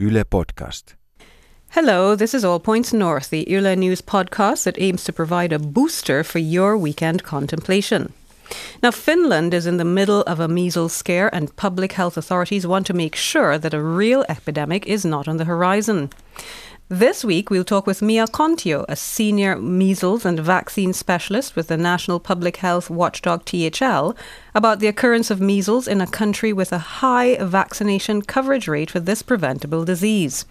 Yle Podcast. Hello, this is All Points North, the Yle News podcast that aims to provide a booster for your weekend contemplation. Now, Finland is in the middle of a measles scare, and public health authorities want to make sure that a real epidemic is not on the horizon. This week, we'll talk with Mia Kontio, a senior measles and vaccine specialist with the National Public Health Watchdog THL, about the occurrence of measles in a country with a high vaccination coverage rate for this preventable disease.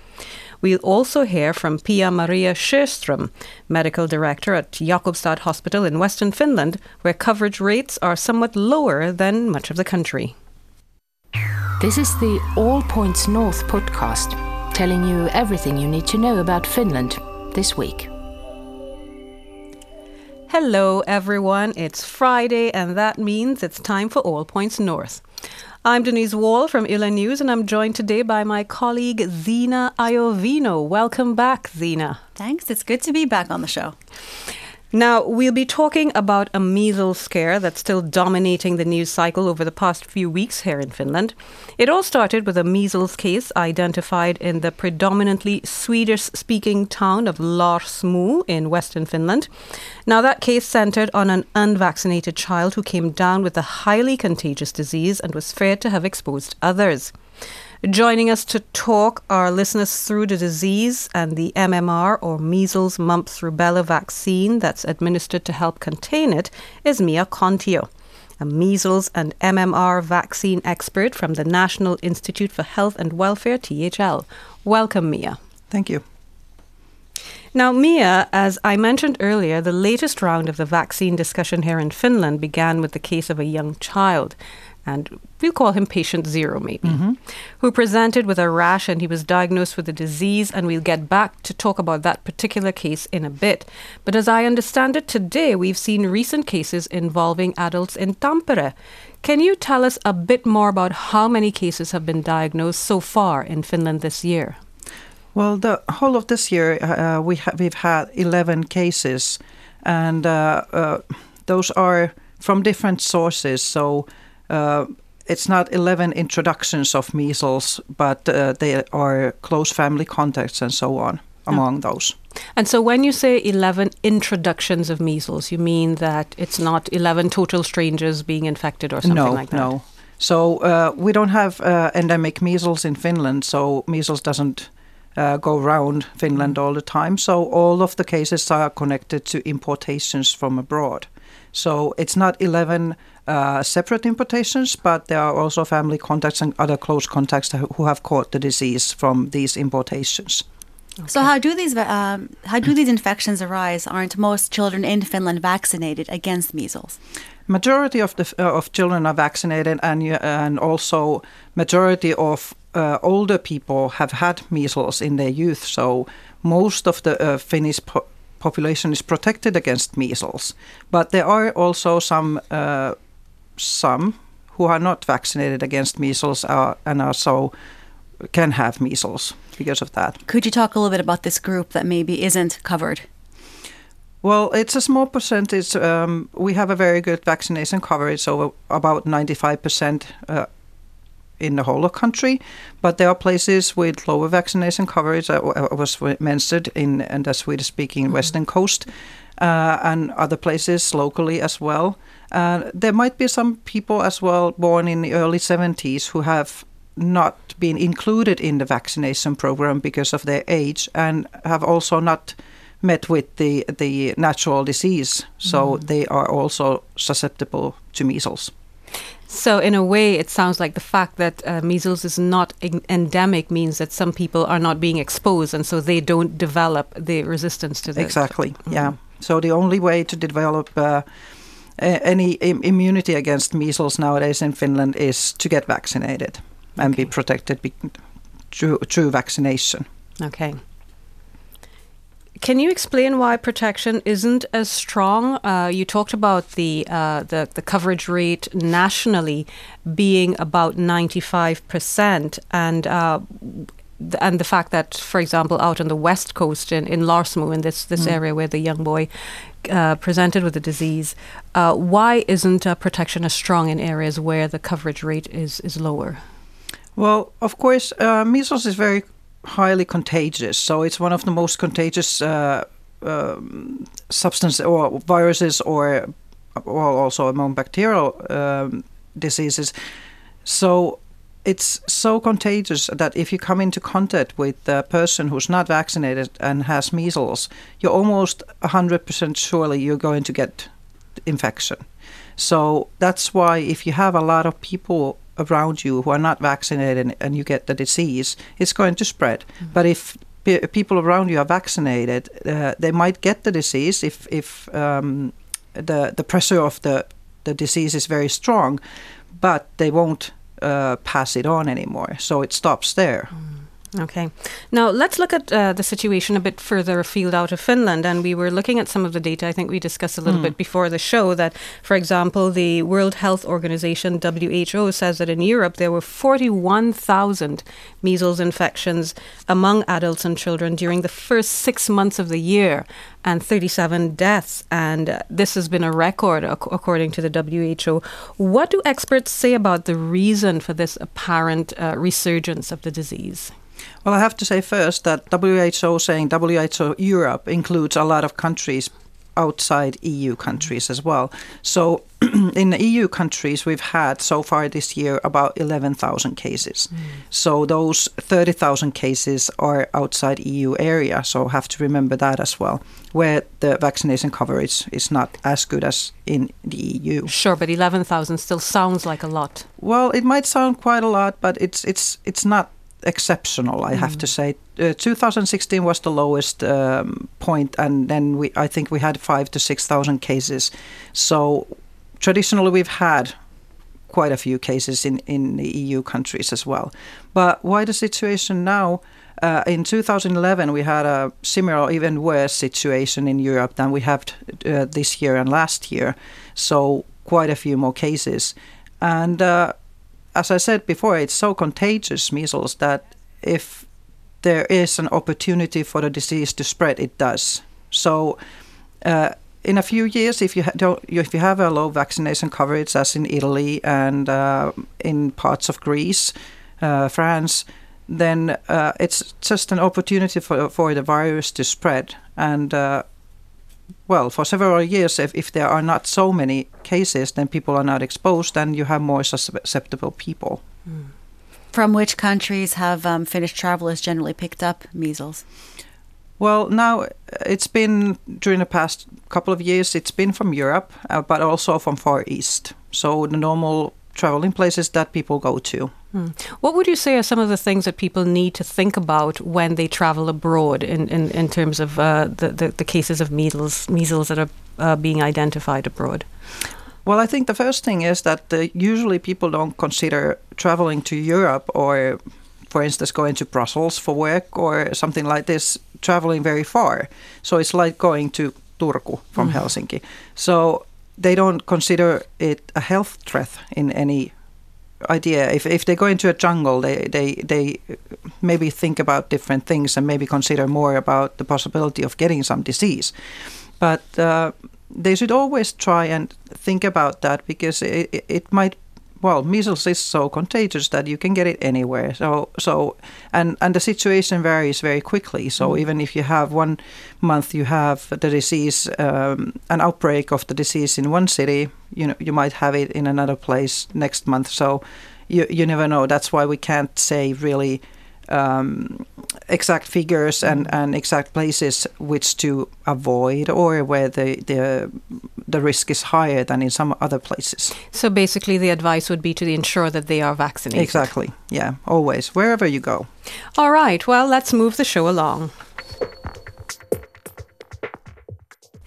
We'll also hear from Pia Maria Sjöström, medical director at Jakobstad Hospital in Western Finland, where coverage rates are somewhat lower than much of the country. This is the All Points North podcast, telling you everything you need to know about Finland this week. Hello, everyone. It's Friday, and that means it's time for All Points North. I'm Denise Wall from Yle News, and I'm joined today by my colleague Zina Iovino. Welcome back, Zina. Thanks. It's good to be back on the show. Now, we'll be talking about a measles scare that's still dominating the news cycle over the past few weeks here in Finland. It all started with a measles case identified in the predominantly Swedish speaking town of Larsmo in western Finland. Now, that case centered on an unvaccinated child who came down with a highly contagious disease and was feared to have exposed others. Joining us to talk are listeners through the disease and the MMR or measles, mumps, rubella vaccine that's administered to help contain it is Mia Kontio, a measles and MMR vaccine expert from the National Institute for Health and Welfare, THL. Welcome, Mia. Thank you. Now, Mia, as I mentioned earlier, the latest round of the vaccine discussion here in Finland began with the case of a young child and we'll call him patient zero maybe, mm-hmm. who presented with a rash and he was diagnosed with a disease. And we'll get back to talk about that particular case in a bit. But as I understand it today, we've seen recent cases involving adults in Tampere. Can you tell us a bit more about how many cases have been diagnosed so far in Finland this year? Well, the whole of this year, uh, we ha- we've had 11 cases, and uh, uh, those are from different sources. So uh, it's not 11 introductions of measles, but uh, they are close family contacts and so on among those. And so when you say 11 introductions of measles, you mean that it's not 11 total strangers being infected or something no, like that? No, So uh, we don't have uh, endemic measles in Finland, so measles doesn't uh, go around Finland all the time. So all of the cases are connected to importations from abroad. So it's not 11 uh, separate importations, but there are also family contacts and other close contacts who have caught the disease from these importations. Okay. So how do these um, how do these infections arise? Aren't most children in Finland vaccinated against measles? Majority of the uh, of children are vaccinated, and and also majority of uh, older people have had measles in their youth. So most of the uh, Finnish po- population is protected against measles, but there are also some uh, some who are not vaccinated against measles are, and also can have measles because of that. Could you talk a little bit about this group that maybe isn't covered? Well, it's a small percentage. Um, we have a very good vaccination coverage, so about 95% uh, in the whole of country. But there are places with lower vaccination coverage, that was mentioned in, in the Swedish-speaking mm-hmm. western coast, uh, and other places locally as well. Uh, there might be some people as well born in the early 70s who have not been included in the vaccination program because of their age and have also not met with the the natural disease so mm. they are also susceptible to measles so in a way it sounds like the fact that uh, measles is not endemic means that some people are not being exposed and so they don't develop the resistance to this exactly mm. yeah so the only way to develop uh, any immunity against measles nowadays in Finland is to get vaccinated and okay. be protected through, through vaccination. Okay. Can you explain why protection isn't as strong? Uh, you talked about the, uh, the the coverage rate nationally being about ninety five percent, and uh, and the fact that, for example, out on the west coast in, in Larsmo, in this, this mm. area where the young boy uh, presented with the disease, uh, why isn't uh, protection as strong in areas where the coverage rate is, is lower? Well, of course, uh, measles is very highly contagious. So it's one of the most contagious uh, um, substance or viruses, or well, also among bacterial um, diseases. So it's so contagious that if you come into contact with a person who's not vaccinated and has measles, you're almost 100% surely you're going to get infection. So that's why if you have a lot of people around you who are not vaccinated and you get the disease, it's going to spread. Mm-hmm. But if pe- people around you are vaccinated, uh, they might get the disease if if um, the the pressure of the the disease is very strong, but they won't uh, pass it on anymore. So it stops there. Mm. Okay. Now let's look at uh, the situation a bit further afield out of Finland. And we were looking at some of the data. I think we discussed a little mm. bit before the show that, for example, the World Health Organization, WHO, says that in Europe there were 41,000 measles infections among adults and children during the first six months of the year and 37 deaths. And uh, this has been a record, ac- according to the WHO. What do experts say about the reason for this apparent uh, resurgence of the disease? Well, I have to say first that WHO saying WHO Europe includes a lot of countries outside EU countries as well. So in the EU countries, we've had so far this year about 11,000 cases. Mm. So those 30,000 cases are outside EU area. So have to remember that as well, where the vaccination coverage is not as good as in the EU. Sure, but 11,000 still sounds like a lot. Well, it might sound quite a lot, but it's it's it's not exceptional, I have to mm. say. Uh, 2016 was the lowest um, point, and then we, I think we had five to six thousand cases. So traditionally, we've had quite a few cases in in the EU countries as well. But why the situation now? Uh, in 2011, we had a similar, even worse situation in Europe than we have uh, this year and last year. So quite a few more cases, and uh, as I said before, it's so contagious, measles, that if there is an opportunity for the disease to spread, it does. So, uh, in a few years, if you don't, if you have a low vaccination coverage, as in Italy and uh, in parts of Greece, uh, France, then uh, it's just an opportunity for for the virus to spread, and uh, well, for several years, if, if there are not so many cases, then people are not exposed and you have more susceptible people. Mm. From which countries have um, Finnish travelers generally picked up measles? Well, now it's been during the past couple of years, it's been from Europe, uh, but also from Far East. So the normal traveling places that people go to. Hmm. What would you say are some of the things that people need to think about when they travel abroad in, in, in terms of uh, the, the, the, cases of measles, measles that are uh, being identified abroad? Well, I think the first thing is that uh, usually people don't consider traveling to Europe or, for instance, going to Brussels for work or something like this, traveling very far. So it's like going to Turku from mm. Helsinki. So they don't consider it a health threat in any idea. If if they go into a jungle, they they they maybe think about different things and maybe consider more about the possibility of getting some disease. But uh, they should always try and think about that because it, it might well, measles is so contagious that you can get it anywhere. So, so, and and the situation varies very quickly. So mm. even if you have one month, you have the disease, um, an outbreak of the disease in one city, you know, you might have it in another place next month. So, you you never know. That's why we can't say really um, exact figures and, and exact places which to avoid or where the, the the risk is higher than in some other places. So basically the advice would be to ensure that they are vaccinated. Exactly. Yeah, always wherever you go. All right. Well, let's move the show along.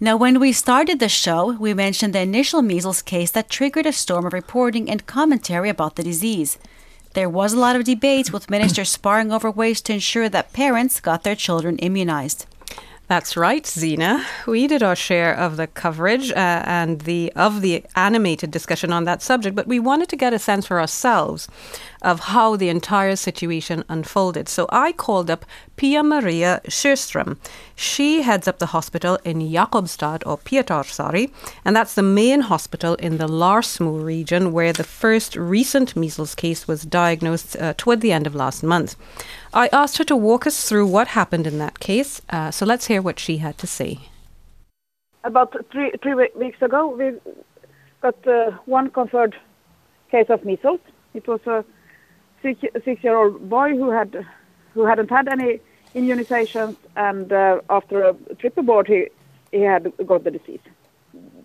Now, when we started the show, we mentioned the initial measles case that triggered a storm of reporting and commentary about the disease. There was a lot of debate with ministers sparring over ways to ensure that parents got their children immunized. That's right, Zena. We did our share of the coverage uh, and the of the animated discussion on that subject, but we wanted to get a sense for ourselves of how the entire situation unfolded. So I called up Pia Maria Sjöström. She heads up the hospital in Jakobstad or Pietarsaari, and that's the main hospital in the Larsmo region where the first recent measles case was diagnosed uh, toward the end of last month. I asked her to walk us through what happened in that case, uh, so let's hear what she had to say. About three, three weeks ago, we got uh, one confirmed case of measles. It was a six, six-year-old boy who had who hadn't had any immunizations, and uh, after a trip aboard, he he had got the disease.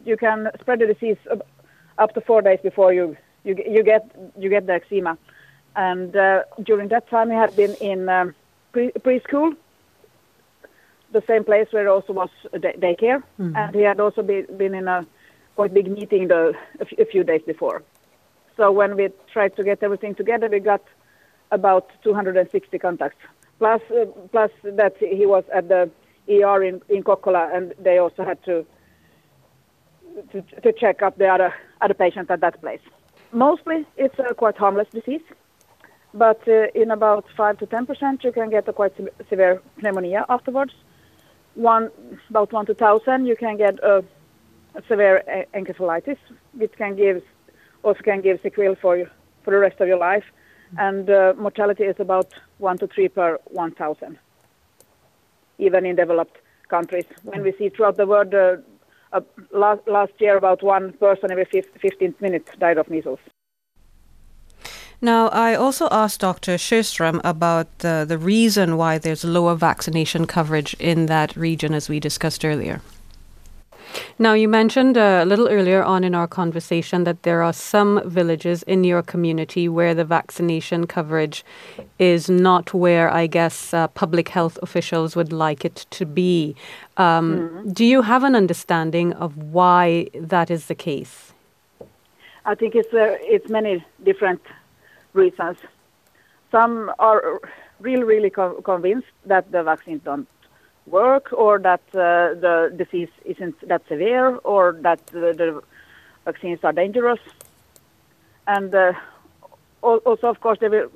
You can spread the disease up to four days before you you you get you get the eczema, and uh, during that time he had been in um, pre- preschool, the same place where also was day- daycare, mm-hmm. and he had also be, been in a quite big meeting the, a, f- a few days before. So when we tried to get everything together, we got about 260 contacts. Plus, uh, plus that he was at the ER in, in Kokkola, and they also had to, to, to check up the other other patients at that place. Mostly, it's a quite harmless disease, but uh, in about five to ten percent, you can get a quite se- severe pneumonia afterwards. One about one to thousand, you can get a severe encephalitis, which can give also can give sequelae for you for the rest of your life, and uh, mortality is about one to three per one thousand, even in developed countries. When we see throughout the world, uh, uh, last last year about one person every 15 minutes died of measles. Now, I also asked Dr. Sjöström about uh, the reason why there's lower vaccination coverage in that region, as we discussed earlier. Now, you mentioned uh, a little earlier on in our conversation that there are some villages in your community where the vaccination coverage is not where I guess uh, public health officials would like it to be. Um, mm-hmm. Do you have an understanding of why that is the case? I think it's uh, it's many different reasons. Some are really, really co- convinced that the vaccines don't work or that uh, the disease isn't that severe or that uh, the vaccines are dangerous. And uh, also, of course, there will,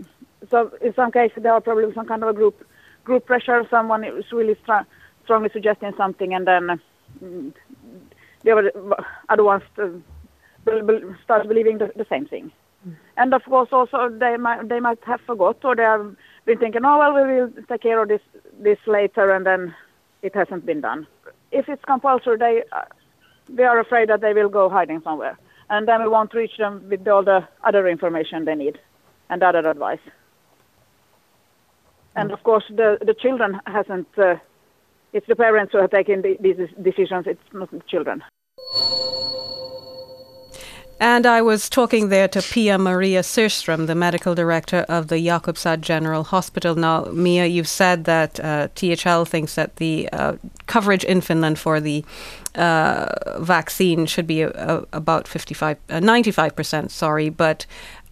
so in some cases there are probably some kind of a group group pressure. Someone is really str- strongly suggesting something, and then mm, the other, other ones start believing the, the same thing. Mm. And of course, also they might they might have forgot or they have been thinking, oh well, we will take care of this this later, and then it hasn't been done. If it's compulsory, they uh, they are afraid that they will go hiding somewhere, and then we won't reach them with all the other information they need and other advice. And of course, the the children hasn't. Uh, it's the parents who are taking the, these decisions. It's not the children. And I was talking there to Pia Maria Sjöström, the medical director of the Jakobstad General Hospital. Now, Mia, you've said that uh, THL thinks that the uh, coverage in Finland for the uh, vaccine should be uh, about 55, 95%, uh, sorry, but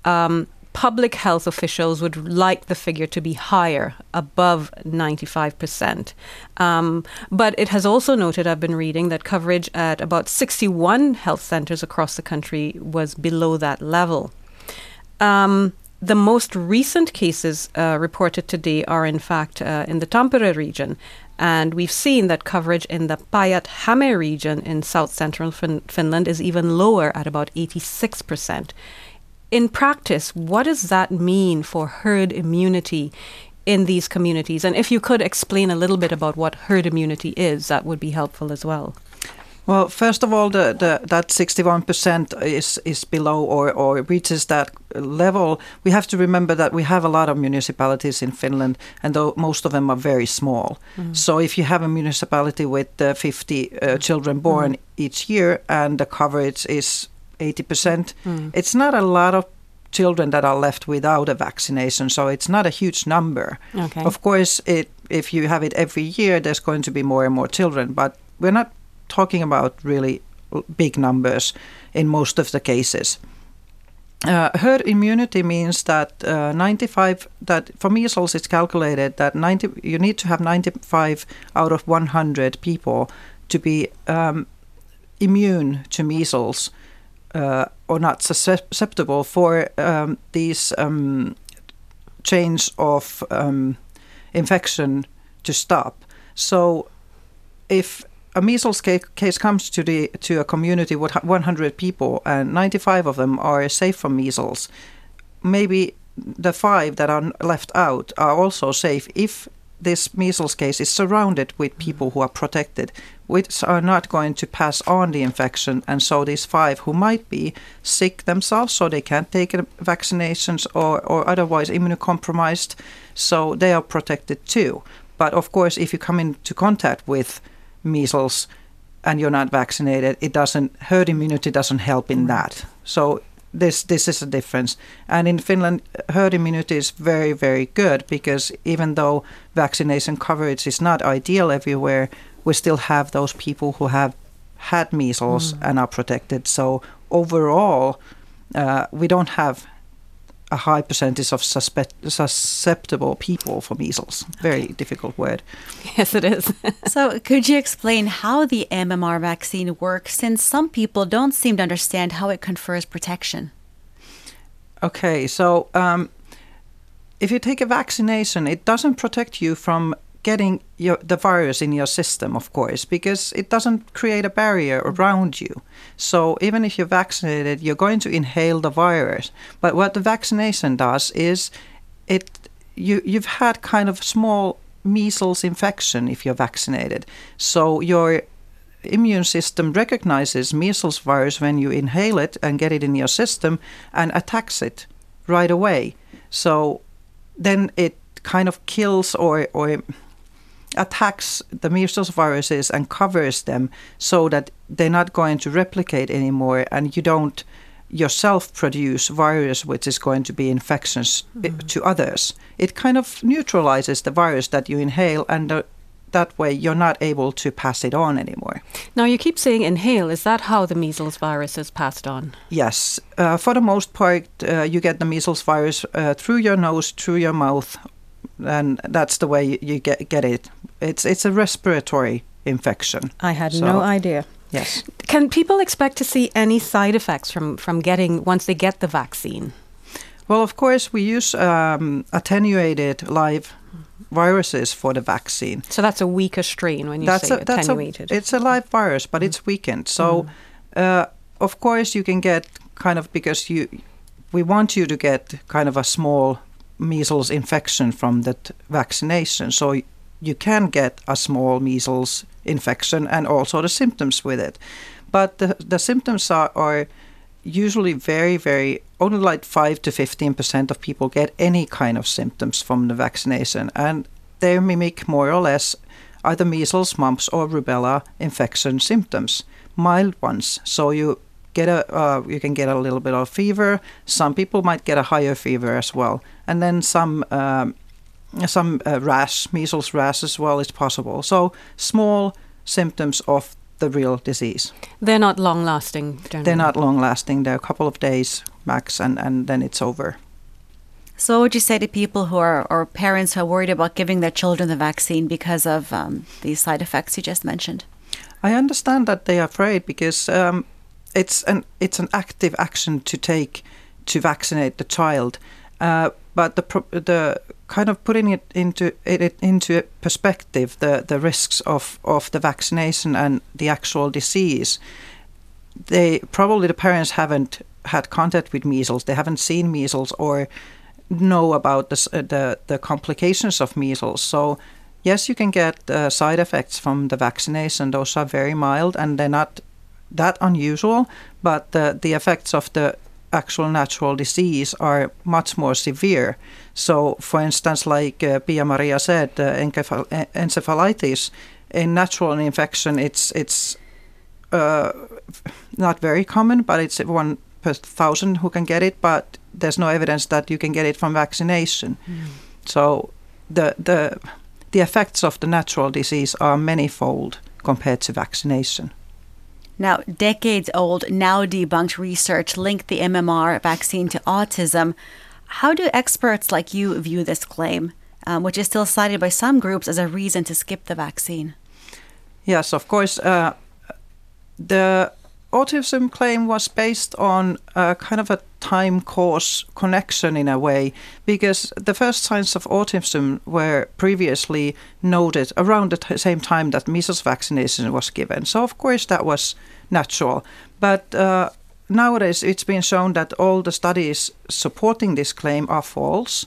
um, public health officials would like the figure to be higher, above 95%. Um, but it has also noted, I've been reading, that coverage at about 61 health centers across the country was below that level. Um, the most recent cases uh, reported today are, in fact, uh, in the Tampere region. And we've seen that coverage in the Päijät-Häme region in south central fin- Finland is even lower at about 86% in practice, what does that mean for herd immunity in these communities? And if you could explain a little bit about what herd immunity is, that would be helpful as well. Well, first of all, the, the, that 61% is, is below or, or reaches that level. We have to remember that we have a lot of municipalities in Finland, and though most of them are very small. Mm. So if you have a municipality with uh, 50 uh, children born mm. each year and the coverage is 80%. Mm. It's not a lot of children that are left without a vaccination, so it's not a huge number. Okay. Of course, it, if you have it every year, there's going to be more and more children, but we're not talking about really big numbers in most of the cases. Uh, herd immunity means that uh, 95 that for measles it's calculated that 90 you need to have 95 out of 100 people to be um, immune to measles uh, or not susceptible for um, these um, chains of um, infection to stop. So, if a measles case comes to the to a community with 100 people and 95 of them are safe from measles, maybe the five that are left out are also safe if this measles case is surrounded with people who are protected, which are not going to pass on the infection. And so these five who might be sick themselves, so they can't take vaccinations or, or otherwise immunocompromised, so they are protected too. But of course, if you come into contact with measles and you're not vaccinated, it doesn't herd immunity doesn't help in that. So this this is a difference. And in Finland, herd immunity is very very good because even though vaccination coverage is not ideal everywhere, we still have those people who have had measles mm. and are protected. So overall, uh, we don't have a high percentage of suspect, susceptible people for measles. Very okay. difficult word. Yes, it is. so, could you explain how the MMR vaccine works since some people don't seem to understand how it confers protection? Okay, so um, if you take a vaccination, it doesn't protect you from getting your, the virus in your system, of course, because it doesn't create a barrier around you. So even if you're vaccinated, you're going to inhale the virus. But what the vaccination does is it you you've had kind of small measles infection if you're vaccinated. So your immune system recognizes measles virus when you inhale it and get it in your system and attacks it right away. So then it kind of kills or or attacks the measles viruses and covers them so that they're not going to replicate anymore and you don't yourself produce virus which is going to be infections mm-hmm. to others it kind of neutralizes the virus that you inhale and uh, that way you're not able to pass it on anymore. Now you keep saying inhale. Is that how the measles virus is passed on? Yes, uh, for the most part, uh, you get the measles virus uh, through your nose, through your mouth, and that's the way you get get it. It's it's a respiratory infection. I had so, no idea. Yes. Can people expect to see any side effects from from getting once they get the vaccine? Well, of course, we use um, attenuated live viruses for the vaccine. So that's a weaker strain when you that's say a, attenuated. A, it's a live virus, but mm. it's weakened. So, mm. uh, of course, you can get kind of because you we want you to get kind of a small measles infection from that vaccination. So you can get a small measles infection and also the symptoms with it. But the, the symptoms are, are usually very, very, only like 5 to 15% of people get any kind of symptoms from the vaccination. And they mimic more or less either measles, mumps, or rubella infection symptoms, mild ones. So you get a uh, you can get a little bit of fever. Some people might get a higher fever as well, and then some um, some uh, rash, measles rash as well is possible. So small symptoms of the real disease. They're not long lasting. They're not long lasting. They're a couple of days max, and and then it's over. So, what would you say to people who are, or parents who are worried about giving their children the vaccine because of um, these side effects you just mentioned? I understand that they are afraid because um, it's an it's an active action to take to vaccinate the child, uh, but the the kind of putting it into it into perspective the the risks of of the vaccination and the actual disease. They probably the parents haven't had contact with measles. They haven't seen measles or know about the the, the complications of measles. So yes, you can get uh, side effects from the vaccination. Those are very mild and they're not that unusual, but the, the effects of the actual natural disease are much more severe. So, for instance, like uh, Pia Maria said, uh, encephalitis, in natural infection, it's it's uh, not very common, but it's one per thousand who can get it. But there's no evidence that you can get it from vaccination. Mm. So, the the the effects of the natural disease are manyfold compared to vaccination. Now, decades old, now debunked research linked the MMR vaccine to autism. How do experts like you view this claim, um, which is still cited by some groups as a reason to skip the vaccine? Yes, of course. Uh, the autism claim was based on a kind of a time course connection in a way because the first signs of autism were previously noted around the t- same time that measles vaccination was given. So, of course, that was natural. But uh, nowadays, it's been shown that all the studies supporting this claim are false.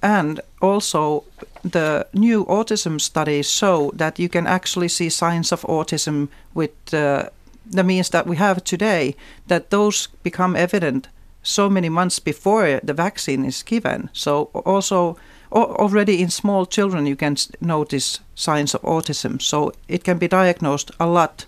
And also, the new autism studies show that you can actually see signs of autism with uh, the means that we have today, that those become evident so many months before the vaccine is given. So also already in small children you can notice signs of autism. So it can be diagnosed a lot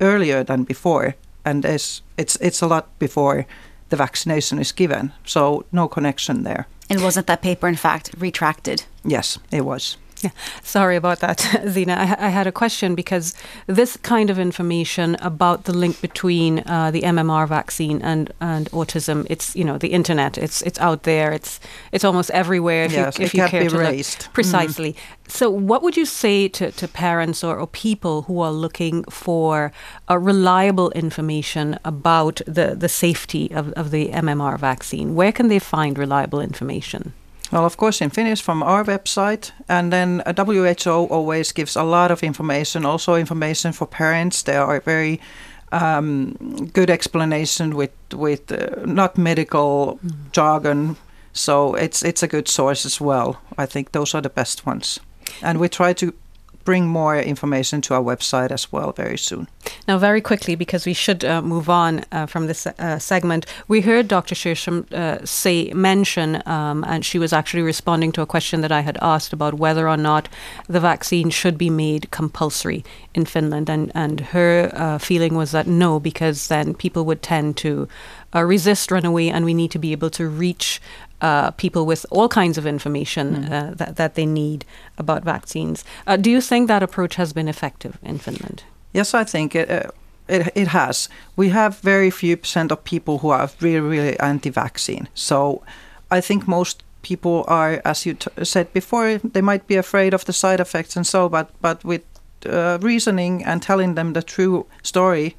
earlier than before, and it's it's, it's a lot before the vaccination is given. So no connection there. And wasn't that paper in fact retracted? Yes, it was. Yeah, sorry about that, Zina. I, I, had a question because this kind of information about the link between uh, the MMR vaccine and, and autism, it's you know the internet, it's it's out there, it's it's almost everywhere. If yes, you, if it you can't care be to raised. Look. Precisely. Mm. So, what would you say to, to parents or, or people who are looking for a reliable information about the, the safety of, of the MMR vaccine? Where can they find reliable information? Well, of course, in Finnish from our website, and then WHO always gives a lot of information, also information for parents. There are very um, good explanation with with uh, not medical mm. jargon, so it's it's a good source as well. I think those are the best ones, and we try to bring more information to our website as well very soon. Now, very quickly, because we should uh, move on uh, from this uh, segment, we heard Dr. Sjöström uh, say, mention, um, and she was actually responding to a question that I had asked about whether or not the vaccine should be made compulsory in Finland. And, and her uh, feeling was that no, because then people would tend to uh, resist, run away, and we need to be able to reach uh, people with all kinds of information mm. uh, that, that they need about vaccines. Uh, do you think that approach has been effective in Finland? Yes, I think it, uh, it, it has. We have very few percent of people who are really, really anti vaccine. So I think most people are, as you t- said before, they might be afraid of the side effects and so, but, but with uh, reasoning and telling them the true story,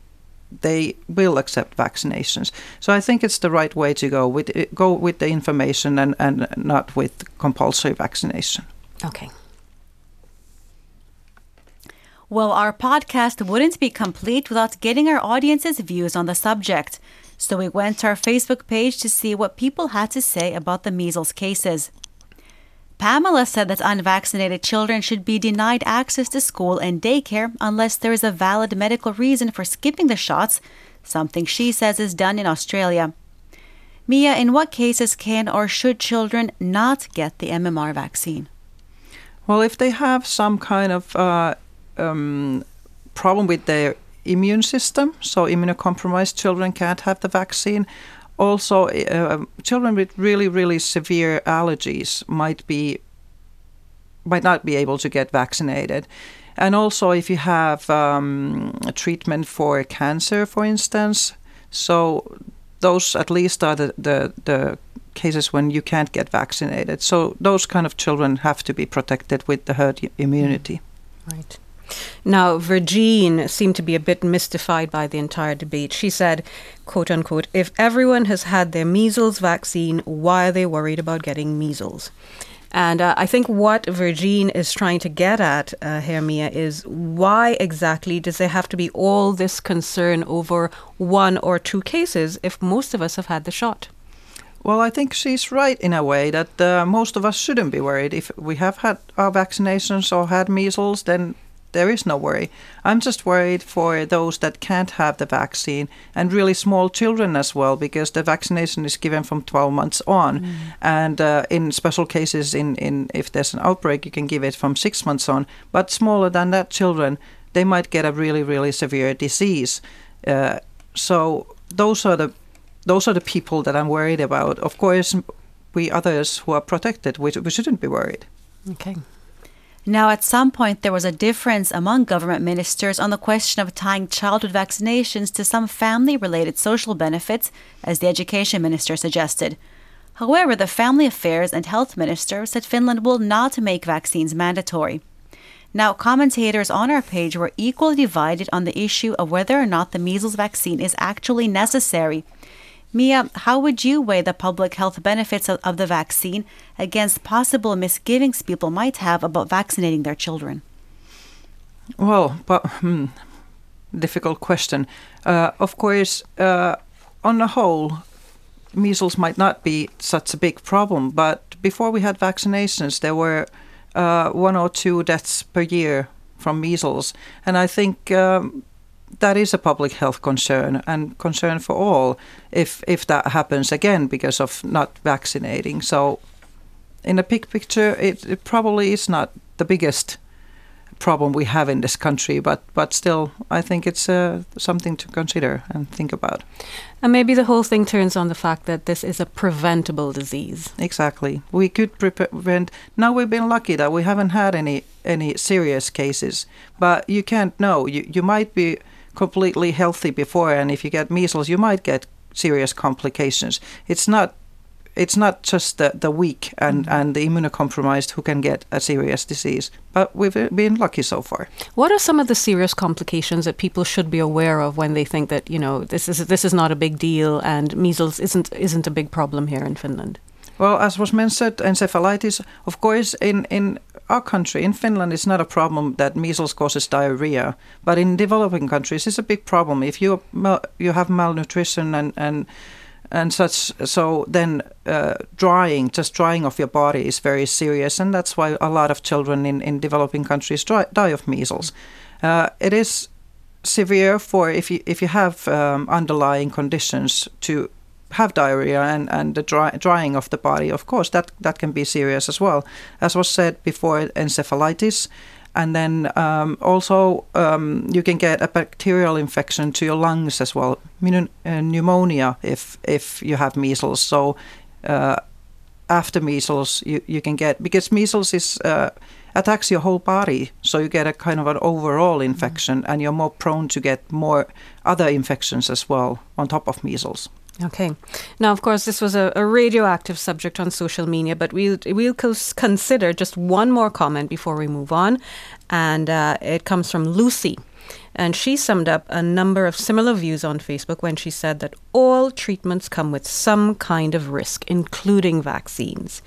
they will accept vaccinations. So I think it's the right way to go with go with the information and, and not with compulsory vaccination. Okay. Well, our podcast wouldn't be complete without getting our audience's views on the subject. So we went to our Facebook page to see what people had to say about the measles cases. Pamela said that unvaccinated children should be denied access to school and daycare unless there is a valid medical reason for skipping the shots, something she says is done in Australia. Mia, in what cases can or should children not get the MMR vaccine? Well, if they have some kind of uh, um, problem with their immune system, so immunocompromised children can't have the vaccine, also uh, children with really really severe allergies might be might not be able to get vaccinated. And also if you have um, treatment for cancer for instance so those at least are the, the, the cases when you can't get vaccinated. So those kind of children have to be protected with the herd immunity. Right now, Virgin seemed to be a bit mystified by the entire debate. She said, quote unquote, if everyone has had their measles vaccine, why are they worried about getting measles? And uh, I think what Virgin is trying to get at, uh, Hermia, is why exactly does there have to be all this concern over one or two cases if most of us have had the shot? Well, I think she's right in a way that uh, most of us shouldn't be worried. If we have had our vaccinations or had measles, then there is no worry. I'm just worried for those that can't have the vaccine and really small children as well, because the vaccination is given from 12 months on. Mm. And uh, in special cases, in, in if there's an outbreak, you can give it from six months on. But smaller than that, children, they might get a really, really severe disease. Uh, so those are the those are the people that I'm worried about. Of course, we others who are protected, we, we shouldn't be worried. Okay. Now, at some point, there was a difference among government ministers on the question of tying childhood vaccinations to some family related social benefits, as the education minister suggested. However, the family affairs and health minister said Finland will not make vaccines mandatory. Now, commentators on our page were equally divided on the issue of whether or not the measles vaccine is actually necessary. Mia, how would you weigh the public health benefits of, of the vaccine against possible misgivings people might have about vaccinating their children? Well, but hmm, difficult question. Uh, of course, uh, on the whole, measles might not be such a big problem, but before we had vaccinations, there were uh, one or two deaths per year from measles, and I think um, that is a public health concern and concern for all if if that happens again because of not vaccinating. So, in a big picture, it, it probably is not the biggest problem we have in this country, but but still, I think it's uh, something to consider and think about. And maybe the whole thing turns on the fact that this is a preventable disease. Exactly, we could prevent. Now we've been lucky that we haven't had any any serious cases, but you can't know. You you might be completely healthy before, and if you get measles, you might get serious complications. It's not it's not just the, the weak and, mm-hmm. and the immunocompromised who can get a serious disease, but we've been lucky so far. What are some of the serious complications that people should be aware of when they think that you know this is this is not a big deal and measles isn't isn't a big problem here in Finland? Well, as was mentioned, encephalitis, of course, in, in our country, in Finland, it's not a problem that measles causes diarrhea, but in developing countries, it's a big problem. If you you have malnutrition and and and such, so then uh, drying, just drying of your body, is very serious, and that's why a lot of children in in developing countries dry, die of measles. Uh, it is severe for if you if you have um, underlying conditions to have diarrhea and, and the dry, drying of the body, of course, that, that can be serious as well. As was said before, encephalitis. And then um, also um, you can get a bacterial infection to your lungs as well, uh, pneumonia if if you have measles. So uh, after measles, you, you can get because measles is uh, attacks your whole body, so you get a kind of an overall infection, and you're more prone to get more other infections as well on top of measles. Okay. Now, of course, this was a, a, radioactive subject on social media, but we'll, we'll consider just one more comment before we move on. And uh, it comes from Lucy. And she summed up a number of similar views on Facebook when she said that all treatments come with some kind of risk, including vaccines.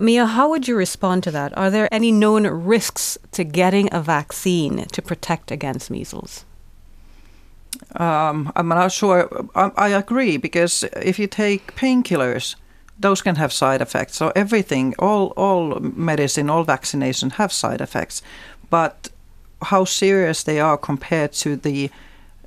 Mia, how would you respond to that? Are there any known risks to getting a vaccine to protect against measles? Um, I'm not sure. I, I, agree because if you take painkillers, those can have side effects. So everything, all all medicine, all vaccination have side effects, but how serious they are compared to the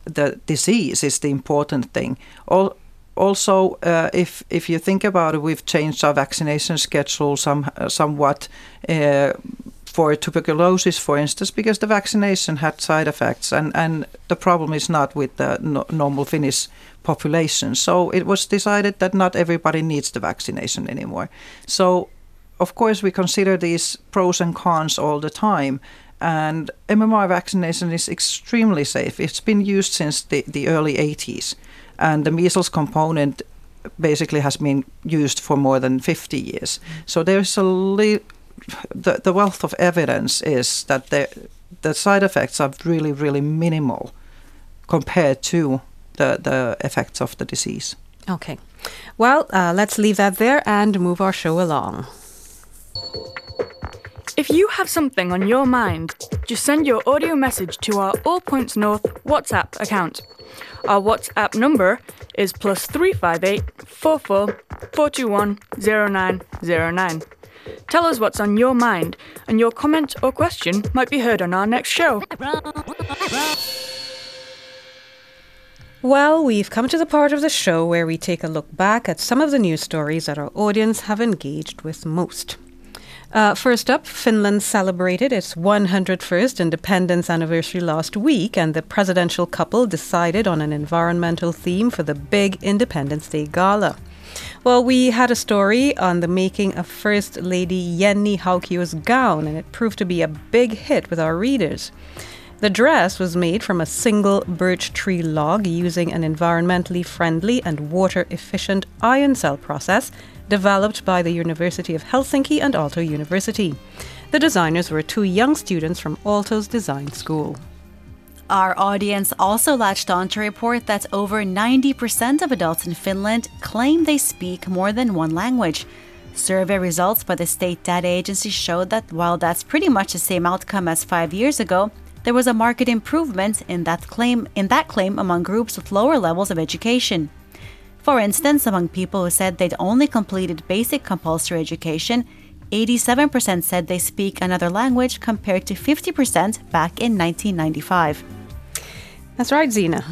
the disease is the important thing. All, also, uh, if if you think about it, we've changed our vaccination schedule some somewhat. Uh, for tuberculosis, for instance, because the vaccination had side effects, and, and the problem is not with the no, normal Finnish population. So it was decided that not everybody needs the vaccination anymore. So, of course, we consider these pros and cons all the time. And MMR vaccination is extremely safe. It's been used since the, the early 80s. And the measles component basically has been used for more than 50 years. Mm. So there's a little the, the wealth of evidence is that the, the side effects are really, really minimal compared to the, the effects of the disease. Okay. Well, uh, let's leave that there and move our show along. If you have something on your mind, just send your audio message to our All Points North WhatsApp account. Our WhatsApp number is plus 358 44 421 0909. Tell us what's on your mind, and your comment or question might be heard on our next show. Well, we've come to the part of the show where we take a look back at some of the news stories that our audience have engaged with most. Uh, first up, Finland celebrated its 101st independence anniversary last week, and the presidential couple decided on an environmental theme for the big Independence Day gala. Well, we had a story on the making of First Lady Jenni Haukio's gown, and it proved to be a big hit with our readers. The dress was made from a single birch tree log using an environmentally friendly and water efficient Ioncell process developed by the University of Helsinki and Aalto University. The designers were two young students from Aalto's Design School. Our audience also latched on to report that over 90% of adults in Finland claim they speak more than one language. Survey results by the state data agency showed that while that's pretty much the same outcome as five years ago, there was a marked improvement in that claim in that claim among groups with lower levels of education. For instance, among people who said they'd only completed basic compulsory education, 87% said they speak another language compared to 50% back in 1995. That's right, Zena.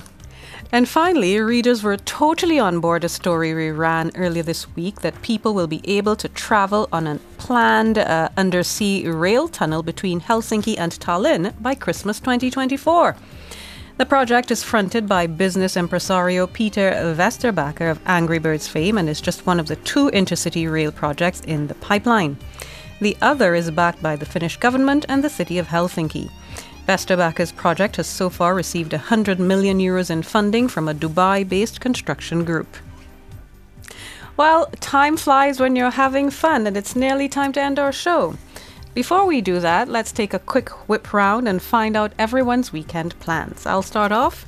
And finally, readers were totally on board a story we ran earlier this week that people will be able to travel on a planned uh, undersea rail tunnel between Helsinki and Tallinn by Christmas 2024. The project is fronted by business impresario Peter Vesterbacka of Angry Birds fame and is just one of the two intercity rail projects in the pipeline. The other is backed by the Finnish government and the city of Helsinki. Vesterbacka's project has so far received 100 million euros in funding from a Dubai based construction group. Well, time flies when you're having fun, and it's nearly time to end our show. Before we do that, let's take a quick whip round and find out everyone's weekend plans. I'll start off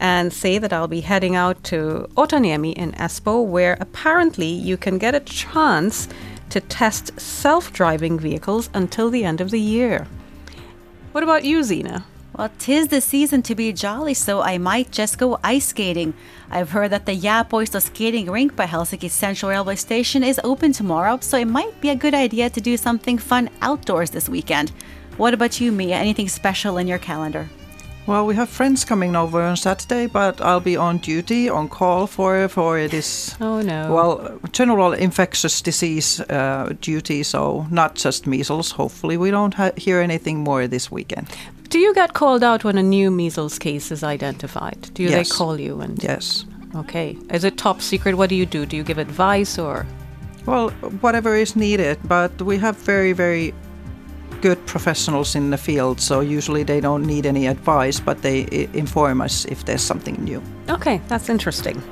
and say that I'll be heading out to Otaniemi in Espoo, where apparently you can get a chance to test self driving vehicles until the end of the year. What about you, Zena? Well, tis the season to be jolly, so I might just go ice skating. I've heard that the Jääpuisto skating rink by Helsinki Central Railway Station is open tomorrow, so it might be a good idea to do something fun outdoors this weekend. What about you, Mia? Anything special in your calendar? Well, we have friends coming over on Saturday, but I'll be on duty, on call for for this. Oh no. Well, general infectious disease uh, duty, so not just measles. Hopefully, we don't ha- hear anything more this weekend. Do you get called out when a new measles case is identified? Do Yes. they call you and Yes. Okay. Is it top secret? What do you do? Do you give advice or Well, whatever is needed, but we have very, very good professionals in the field, so usually they don't need any advice, but they inform us if there's something new. Okay, that's interesting.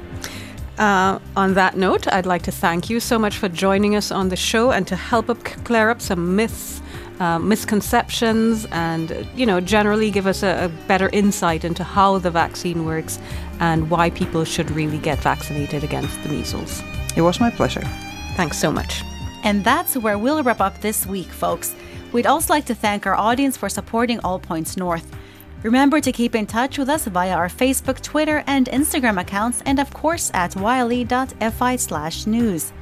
Uh, on that note, I'd like to thank you so much for joining us on the show and to help up clear up some myths, uh, misconceptions, and you know generally give us a, a better insight into how the vaccine works and why people should really get vaccinated against the measles. It was my pleasure. Thanks so much. And that's where we'll wrap up this week, folks. We'd also like to thank our audience for supporting All Points North. Remember to keep in touch with us via our Facebook, Twitter, and Instagram accounts, and of course at yle.fi slash news.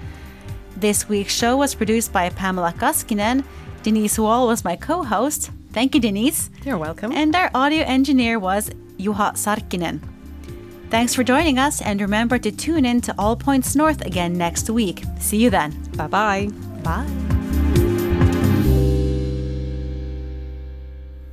This week's show was produced by Pamela Kaskinen. Denise Wall was my co host. Thank you, Denise. You're welcome. And our audio engineer was Juha Sarkkinen. Thanks for joining us, and remember to tune in to All Points North again next week. See you then. bye bye. Bye.